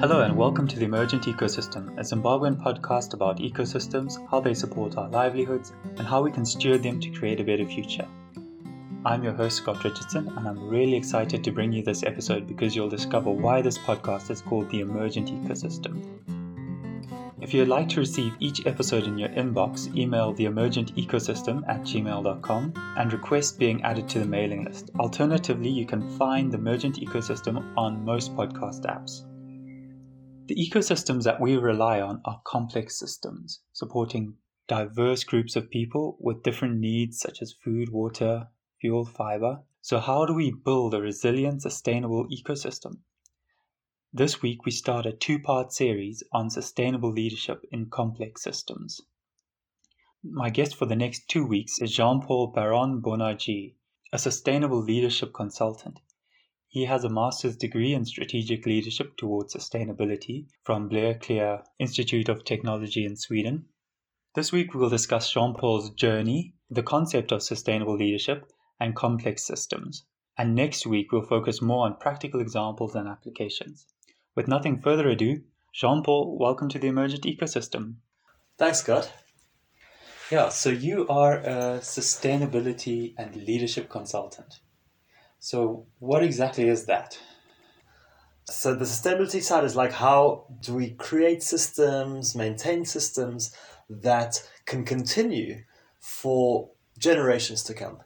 Hello and welcome to the Emergent Ecosystem, a Zimbabwean podcast about ecosystems, how they support our livelihoods, and how we can steward them to create a better future. I'm your host, Scott Richardson, and I'm really excited to bring you this episode because you'll discover why this podcast is called the Emergent Ecosystem. If you'd like to receive each episode in your inbox, email theemergentecosystem at gmail.com and request being added to the mailing list. Alternatively, you can find the Emergent Ecosystem on most podcast apps. The ecosystems that we rely on are complex systems, supporting diverse groups of people with different needs such as food, water, fuel, fiber. So, how do we build a resilient, sustainable ecosystem? This week, we start a two part series on sustainable leadership in complex systems. My guest for the next two weeks is Jean Paul Baron Bonarjee, a sustainable leadership consultant. He has a master's degree in strategic leadership towards sustainability from Blekinge Institute of Technology in Sweden. This week, we will discuss Jean Paul's journey, the concept of sustainable leadership, and complex systems. And next week, we'll focus more on practical examples and applications. With nothing further ado, Jean Paul, welcome to the Emergent Ecosystem. Thanks, Scott. Yeah, so you are a sustainability and leadership consultant. So, what exactly is that? So, the sustainability side is like how do we create systems, maintain systems that can continue for generations to come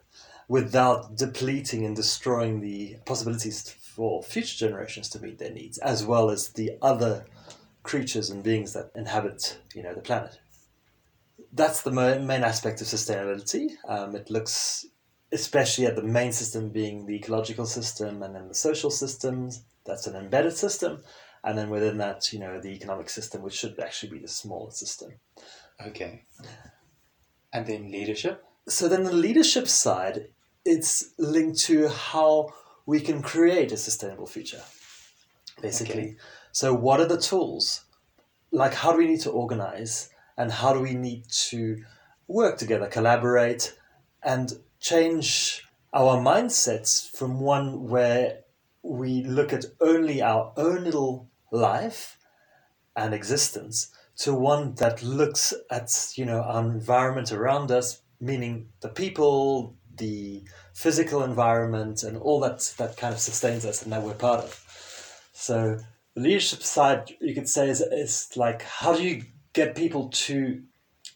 without depleting and destroying the possibilities for future generations to meet their needs, as well as the other creatures and beings that inhabit, you know, the planet. That's the main aspect of sustainability. Um, it looks especially at the main system being the ecological system and then the social systems. That's an embedded system. And then within that, you know, the economic system, which should actually be the smaller system. Okay. And then leadership? So then the leadership side, it's linked to how we can create a sustainable future, basically. Okay. So, what are the tools? Like, how do we need to organize and how do we need to work together, collaborate, and change our mindsets from one where we look at only our own little life and existence to one that looks at you know our environment around us meaning the people the physical environment and all that that kind of sustains us and that we're part of. So the leadership side, you could say, is, is like how do you get people to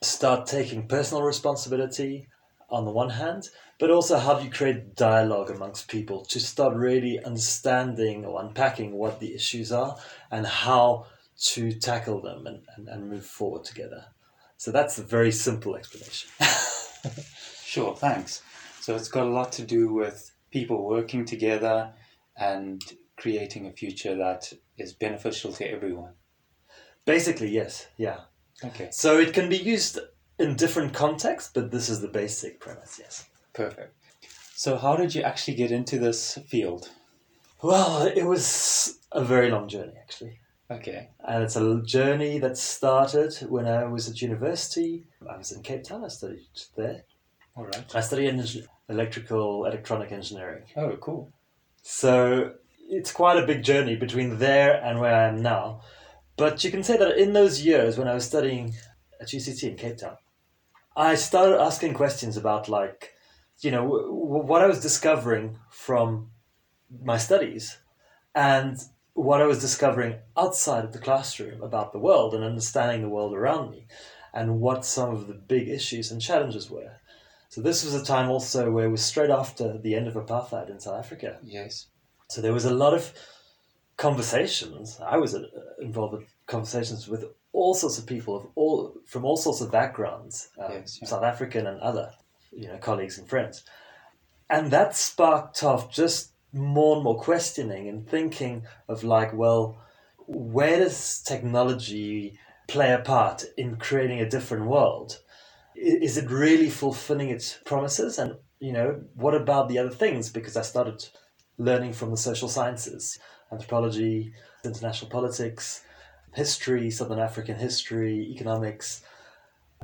start taking personal responsibility on the one hand, but also how do you create dialogue amongst people to start really understanding or unpacking what the issues are and how to tackle them and, and, and move forward together. So that's a very simple explanation. sure, thanks. So it's got a lot to do with people working together and creating a future that is beneficial to everyone. Basically, yes. Yeah. Okay. So it can be used in different contexts, but this is the basic premise, yes. Perfect. So, how did you actually get into this field? Well, it was a very long journey, actually. Okay. And it's a journey that started when I was at university. I was in Cape Town, I studied there. All right. I studied electrical electronic engineering. Oh, cool. So it's quite a big journey between there and where I am now. But you can say that in those years when I was studying at UCT in Cape Town, I started asking questions about like, you know, w- what I was discovering from my studies and what I was discovering outside of the classroom about the world and understanding the world around me and what some of the big issues and challenges were. So this was a time also where it was straight after the end of apartheid in South Africa. Yes. So there was a lot of conversations. I was uh, involved in conversations with all sorts of people of all from all sorts of backgrounds, um, yes, yeah. South African and other, you know, colleagues and friends, and that sparked off just more and more questioning and thinking of like, well, where does technology play a part in creating a different world? is it really fulfilling its promises? And, you know, what about the other things? Because I started learning from the social sciences, anthropology, international politics, history, Southern African history, economics.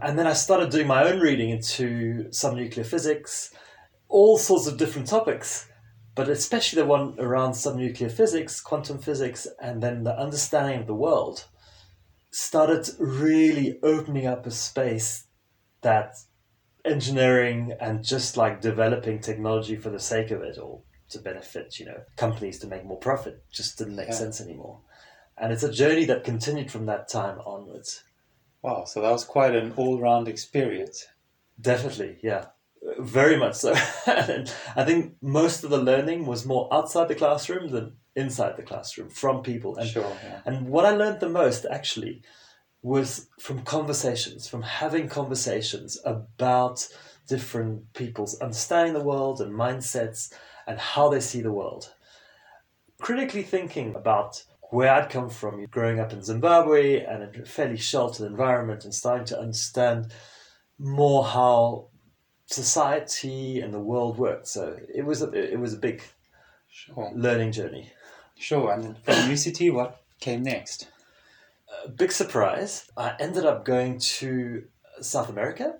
And then I started doing my own reading into some nuclear physics, all sorts of different topics. but especially the one around subnuclear physics, quantum physics, and then the understanding of the world started really opening up a space that engineering and just like developing technology for the sake of it or to benefit, you know, companies to make more profit just didn't make Yeah. sense anymore. And it's a journey that continued from that time onwards. Wow, so that was quite an all round experience. Definitely, yeah. Very much so. I think most of the learning was more outside the classroom than inside the classroom from people. And, sure, yeah. and what I learned the most actually was from conversations, from having conversations about different people's understanding of the world and mindsets and how they see the world. Critically thinking about where I'd come from, growing up in Zimbabwe and a fairly sheltered environment, and starting to understand more how society and the world worked. So it was a it was a big Sure. learning journey. Sure. And from UCT, what came next? A big surprise. I ended up going to South America.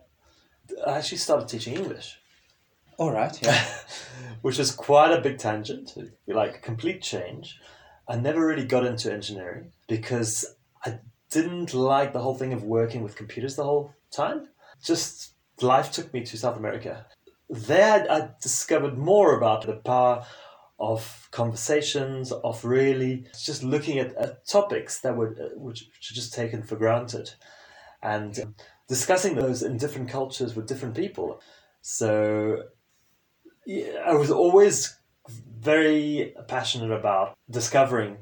I actually started teaching English, All right, yeah. which was quite a big tangent, like a complete change. I never really got into engineering because I didn't like the whole thing of working with computers the whole time. Just life took me to South America. There, I discovered more about the power of conversations, of really just looking at, at topics that were uh, which, which are just taken for granted, and discussing those in different cultures with different people. So, yeah, I was always very passionate about discovering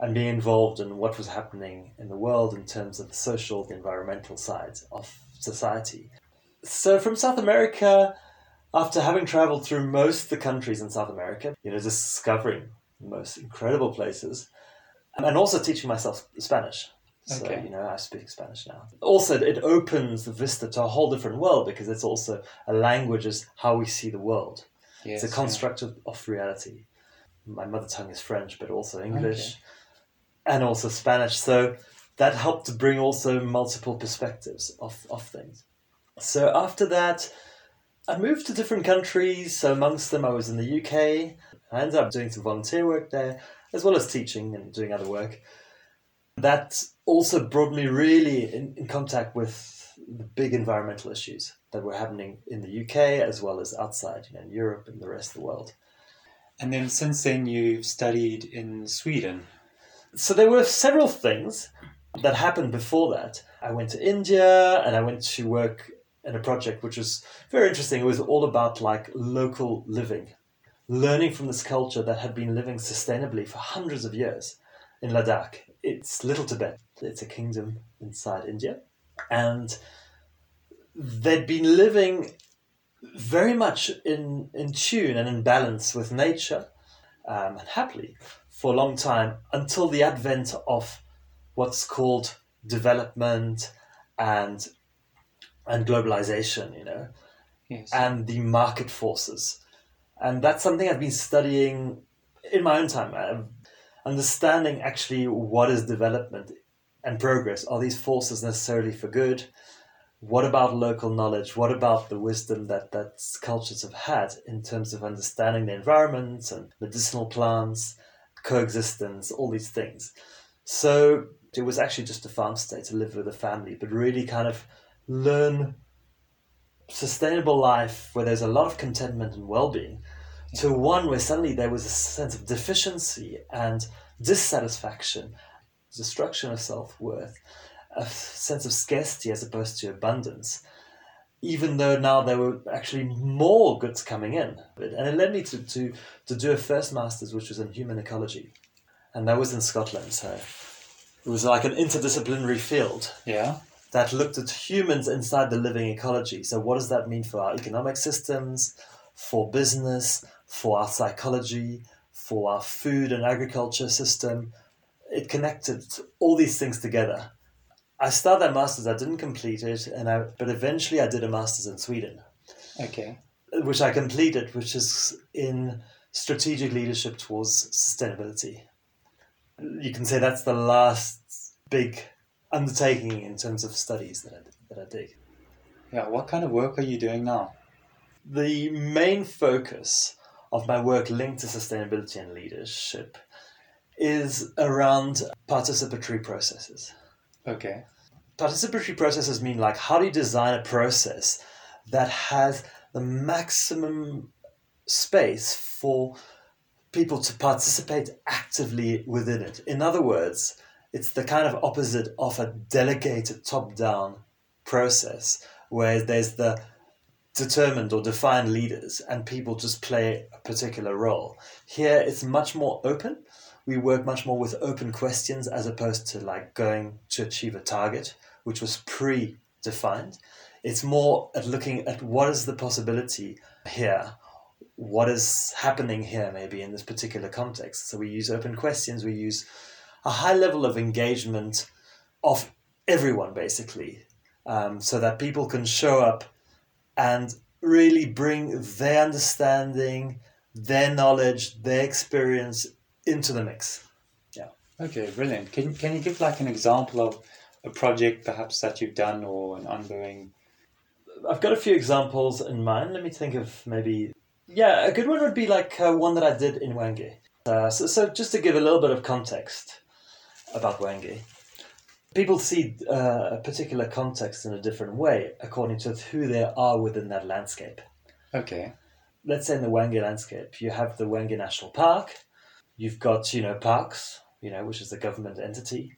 and being involved in what was happening in the world in terms of the social, the environmental sides of society. So from South America, after having traveled through most of the countries in South America, you know, discovering the most incredible places, um, and also teaching myself Spanish. So, Okay. you know, I speak Spanish now. Also, it opens the vista to a whole different world because it's also a language is how we see the world. Yes, It's a construct of, of reality. My mother tongue is French, but also English and also Spanish. So that helped to bring also multiple perspectives of, of things. So after that, I moved to different countries. So amongst them, I was in the UK. I ended up doing some volunteer work there, as well as teaching and doing other work. That also brought me really in, in contact with the big environmental issues that were happening in the UK as well as outside, you know, in Europe and the rest of the world. And then since then, you've studied in Sweden. So there were several things that happened before that. I went to India and I went to work in a project which was very interesting. It was all about like local living, learning from this culture that had been living sustainably for hundreds of years in Ladakh. It's Little Tibet. It's a kingdom inside India. And they'd been living very much in, in tune and in balance with nature um, and happily for a long time until the advent of what's called development and and globalization, you know, Yes. and the market forces. And that's something I've been studying in my own time, uh, understanding actually what is development and progress. Are these forces necessarily for good? What about local knowledge? What about the wisdom that, that cultures have had in terms of understanding the environment and medicinal plants, coexistence, all these things? So it was actually just a farm stay to live with a family, but really kind of learn sustainable life where there's a lot of contentment and well-being to one where suddenly there was a sense of deficiency and dissatisfaction destruction of self-worth a sense of scarcity as opposed to abundance even though now there were actually more goods coming in and it led me to, to, to do a first master's which was in human ecology and that was in scotland so it was like an interdisciplinary field yeah. that looked at humans inside the living ecology. So, what does that mean for our economic systems, for business, for our psychology, for our food and agriculture system? It connected all these things together. I started that master's, I didn't complete it, and I, but eventually I did a master's in Sweden, Okay. which I completed, which is in strategic leadership towards sustainability. You can say that's the last big undertaking in terms of studies that I, that I did. Yeah. What kind of work are you doing now? The main focus of my work linked to sustainability and leadership is around participatory processes. Okay. Participatory processes mean like how do you design a process that has the maximum space for people to participate actively within it. In other words, it's the kind of opposite of a delegated top down process where there's the determined or defined leaders and people just play a particular role. Here it's much more open. We work much more with open questions as opposed to like going to achieve a target, which was pre defined. It's more at looking at what is the possibility here what is happening here maybe in this particular context. So we use open questions, we use a high level of engagement of everyone basically, um, so that people can show up and really bring their understanding, their knowledge, their experience into the mix. Yeah. Okay, brilliant. Can, can you give like an example of a project perhaps that you've done or an ongoing? I've got a few examples in mind. Let me think of maybe yeah, a good one would be like uh, one that I did in Hwange. Uh, so, so just to give a little bit of context about Hwange, people see uh, a particular context in a different way according to who they are within that landscape. Okay. Let's say in the Hwange landscape, you have the Hwange National Park. You've got you know parks, you know, which is the government entity.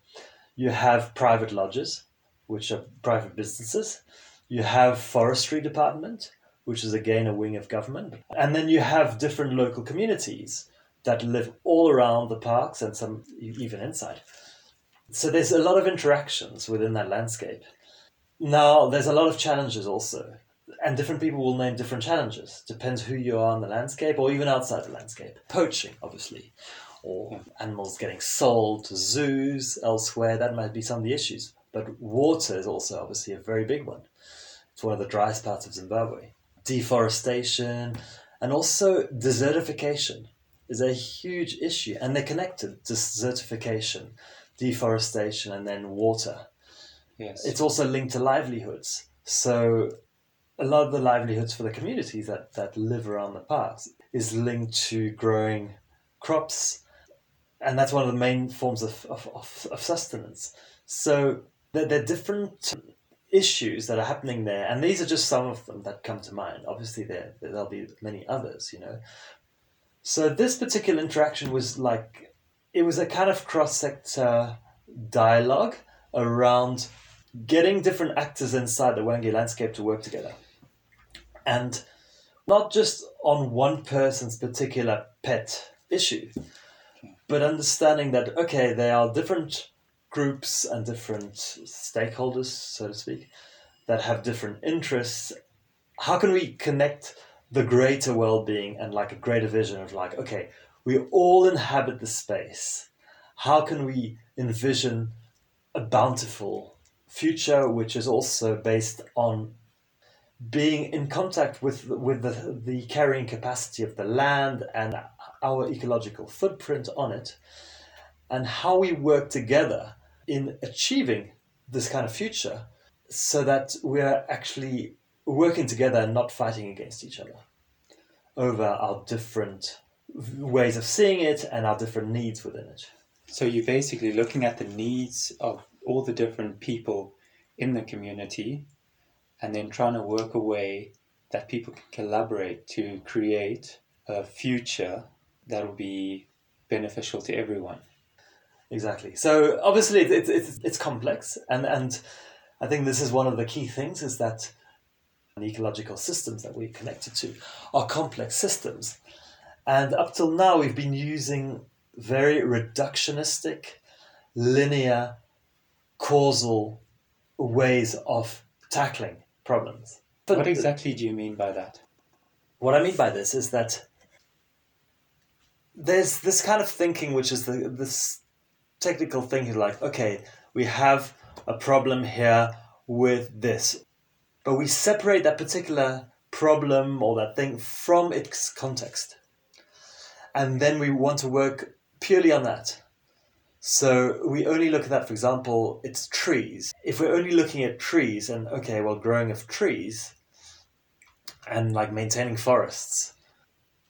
You have private lodges, which are private businesses. You have forestry department which is again a wing of government. And then you have different local communities that live all around the parks and some even inside. So there's a lot of interactions within that landscape. Now, there's a lot of challenges also, and different people will name different challenges. Depends who you are in the landscape or even outside the landscape. Poaching, obviously, or animals getting sold to zoos elsewhere, that might be some of the issues. But water is also obviously a very big one. It's one of the driest parts of Zimbabwe deforestation, and also desertification is a huge issue, and they're connected. Desertification, deforestation, and then water. Yes. It's also linked to livelihoods. So a lot of the livelihoods for the communities that, that live around the parks is linked to growing crops, and that's one of the main forms of, of, of, of sustenance. So there, there are different issues that are happening there, and these are just some of them that come to mind. Obviously, there there'll be many others, you know. So this particular interaction was like it was a kind of cross sector dialogue around getting different actors inside the Hwange landscape to work together, and not just on one person's particular pet issue, but understanding that okay, there are different groups and different stakeholders, so to speak, that have different interests. How can we connect the greater well being and like a greater vision of like, okay, we all inhabit the space. How can we envision a bountiful future which is also based on being in contact with with the, the carrying capacity of the land and our ecological footprint on it and how we work together in achieving this kind of future so that we're actually working together and not fighting against each other over our different ways of seeing it and our different needs within it. So you're basically looking at the needs of all the different people in the community and then trying to work a way that people can collaborate to create a future that will be beneficial to everyone. Exactly. So obviously it's, it's, it's complex and, and I think this is one of the key things is that the ecological systems that we're connected to are complex systems. And up till now we've been using very reductionistic, linear, causal ways of tackling problems. But what exactly do you mean by that? What I mean by this is that there's this kind of thinking which is the this technical thinking like, okay, we have a problem here with this. But we separate that particular problem or that thing from its context. And then we want to work purely on that. So we only look at that, for example, it's trees. If we're only looking at trees and, okay, well, growing of trees and like maintaining forests,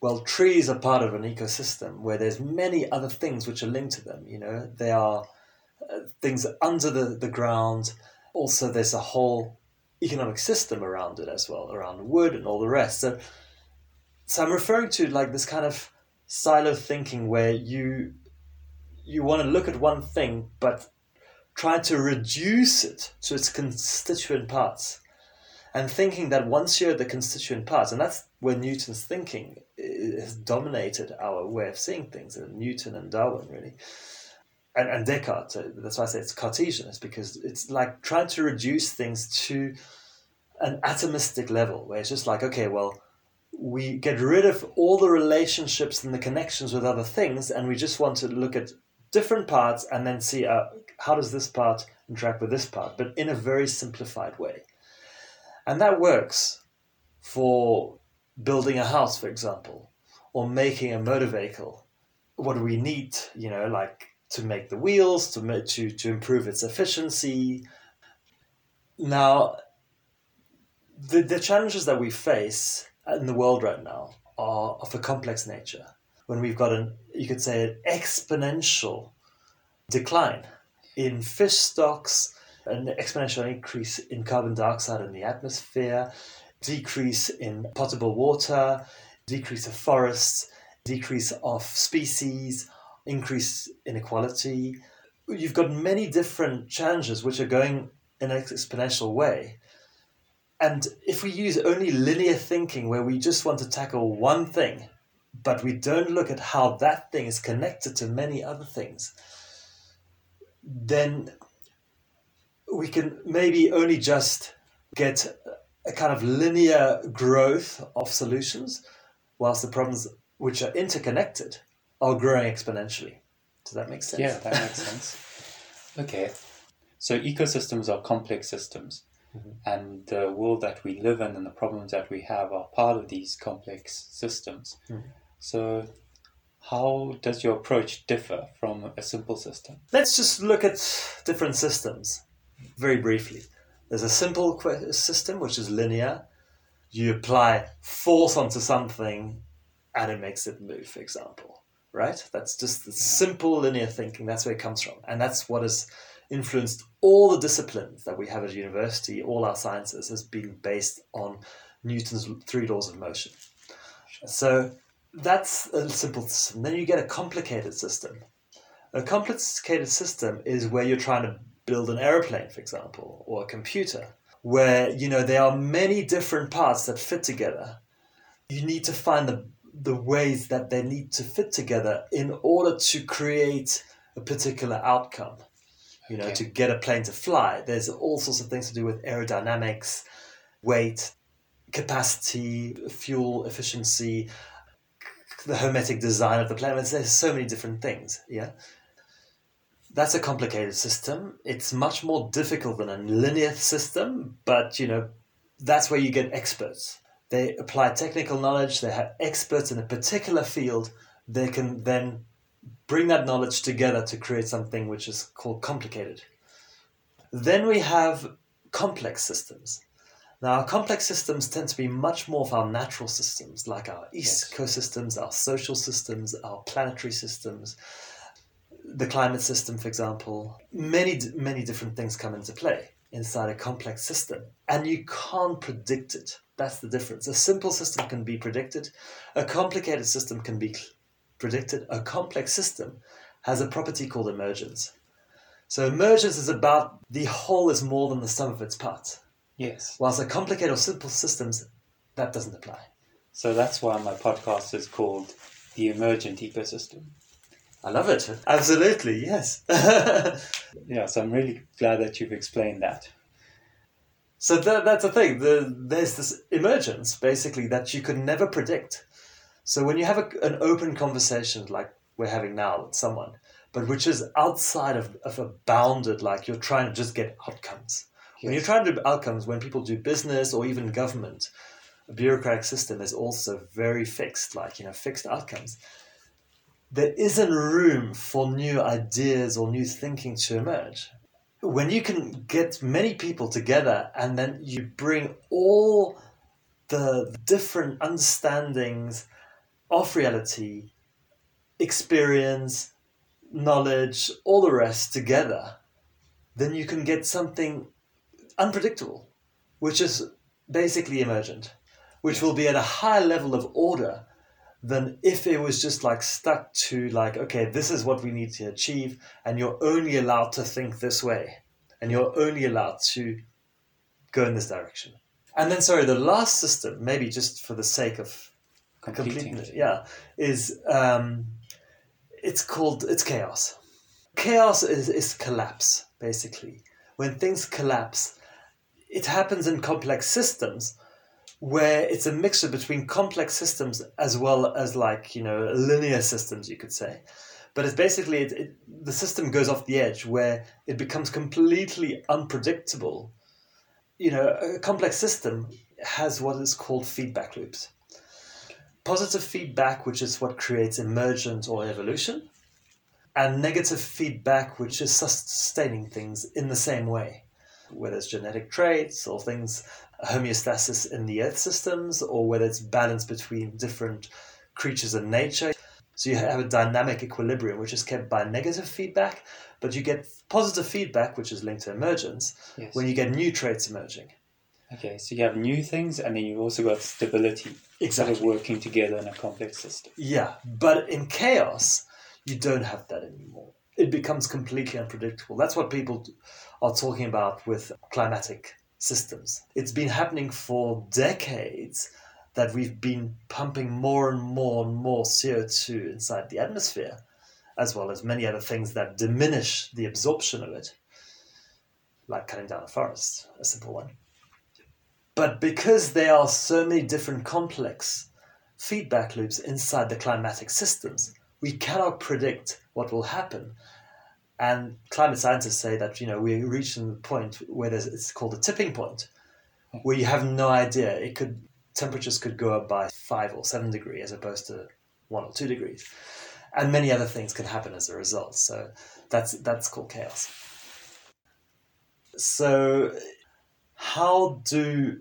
well, trees are part of an ecosystem where there's many other things which are linked to them. You know, they are uh, things under the, the ground. Also, there's a whole economic system around it as well, around wood and all the rest. So, so I'm referring to like this kind of silo thinking where you you want to look at one thing, but try to reduce it to its constituent parts and thinking that once you're the constituent parts, and that's where Newton's thinking has dominated our way of seeing things, and Newton and Darwin really, and, and Descartes. That's why I say it's Cartesian, it's because it's like trying to reduce things to an atomistic level, where it's just like, okay, well, we get rid of all the relationships and the connections with other things, and we just want to look at different parts and then see uh, how does this part interact with this part, but in a very simplified way. And that works for building a house, for example, or making a motor vehicle. What do we need, you know, like to make the wheels, to, to, to improve its efficiency? Now, the, the challenges that we face in the world right now are of a complex nature. When we've got an, you could say, an exponential decline in fish stocks, an exponential increase in carbon dioxide in the atmosphere, decrease in potable water, decrease of forests, decrease of species, increase inequality. You've got many different challenges which are going in an exponential way. And if we use only linear thinking, where we just want to tackle one thing, but we don't look at how that thing is connected to many other things, then we can maybe only just get a kind of linear growth of solutions, whilst the problems which are interconnected are growing exponentially. Does that make sense? Yeah, that makes sense. Okay. So ecosystems are complex systems, mm-hmm. and the world that we live in and the problems that we have are part of these complex systems. Mm-hmm. So, how does your approach differ from a simple system? Let's just look at different systems very briefly. There's a simple system which is linear. You apply force onto something and it makes it move, for example. Right? That's just the simple linear thinking. That's where it comes from. And that's what has influenced all the disciplines that we have at university, all our sciences, has been based on Newton's three laws of motion. So that's a simple system. Then you get a complicated system. A complicated system is where you're trying to build an airplane, for example, or a computer, where you know there are many different parts that fit together. You need to find the the ways that they need to fit together in order to create a particular outcome. You know, okay. to get a plane to fly, there's all sorts of things to do with aerodynamics, weight, capacity, fuel efficiency, the hermetic design of the planets. There's so many different things. Yeah. That's a complicated system. It's much more difficult than a linear system, but you know, that's where you get experts. They apply technical knowledge, they have experts in a particular field, they can then bring that knowledge together to create something which is called complicated. Then we have complex systems. Now, our complex systems tend to be much more of our natural systems, like our ecosystems, our social systems, our planetary systems the climate system, for example, many, many different things come into play inside a complex system. And you can't predict it. That's the difference. A simple system can be predicted, a complicated system can be predicted. A complex system has a property called emergence. So, emergence is about the whole is more than the sum of its parts. Yes. Whilst a complicated or simple systems, that doesn't apply. So, that's why my podcast is called The Emergent Ecosystem. I love it. Absolutely, yes. yeah, so I'm really glad that you've explained that. So that, that's the thing. The, there's this emergence, basically, that you could never predict. So when you have a, an open conversation like we're having now with someone, but which is outside of, of a bounded, like you're trying to just get outcomes. When you're trying to do outcomes, when people do business or even government, a bureaucratic system is also very fixed, like, you know, fixed outcomes there isn't room for new ideas or new thinking to emerge. When you can get many people together and then you bring all the different understandings of reality, experience, knowledge, all the rest together, then you can get something unpredictable, which is basically emergent, which will be at a higher level of order than if it was just like stuck to like, okay, this is what we need to achieve, and you're only allowed to think this way, and you're only allowed to go in this direction. And then, sorry, the last system, maybe just for the sake of completing it, yeah, is um, it's called it's chaos. Chaos is, is collapse, basically. When things collapse, it happens in complex systems where it's a mixture between complex systems as well as like you know linear systems you could say. But it's basically it, it, the system goes off the edge where it becomes completely unpredictable. You know a complex system has what is called feedback loops. Positive feedback which is what creates emergent or evolution and negative feedback which is sustaining things in the same way whether it's genetic traits or things homeostasis in the earth systems or whether it's balance between different creatures in nature. So you have a dynamic equilibrium which is kept by negative feedback, but you get positive feedback, which is linked to emergence, yes. when you get new traits emerging. Okay, so you have new things and then you've also got stability. Exactly. Sort of working together in a complex system. Yeah, but in chaos, you don't have that anymore. It becomes completely unpredictable. That's what people are talking about with climatic systems. It's been happening for decades that we've been pumping more and more and more CO2 inside the atmosphere, as well as many other things that diminish the absorption of it, like cutting down a forest, a simple one. But because there are so many different complex feedback loops inside the climatic systems, we cannot predict what will happen and climate scientists say that you know we're reaching the point where there's, it's called a tipping point, where you have no idea. It could temperatures could go up by five or seven degrees as opposed to one or two degrees, and many other things can happen as a result. So that's that's called chaos. So how do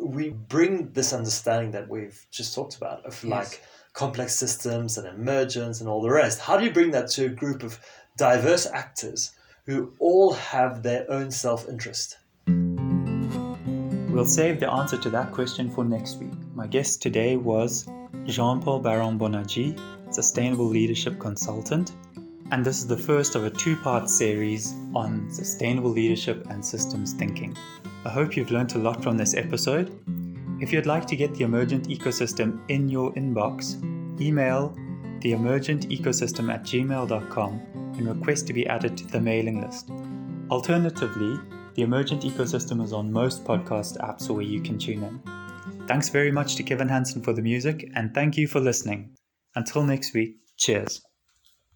we bring this understanding that we've just talked about of yes. like complex systems and emergence and all the rest? How do you bring that to a group of diverse actors who all have their own self interest? We'll save the answer to that question for next week. My guest today was Jean Paul Baron Bonarjee, Sustainable Leadership Consultant, and this is the first of a two part series on sustainable leadership and systems thinking. I hope you've learned a lot from this episode. If you'd like to get the emergent ecosystem in your inbox, email the emergent ecosystem at gmail.com and request to be added to the mailing list. Alternatively, the Emergent Ecosystem is on most podcast apps where you can tune in. Thanks very much to Kevin Hansen for the music, and thank you for listening. Until next week, cheers.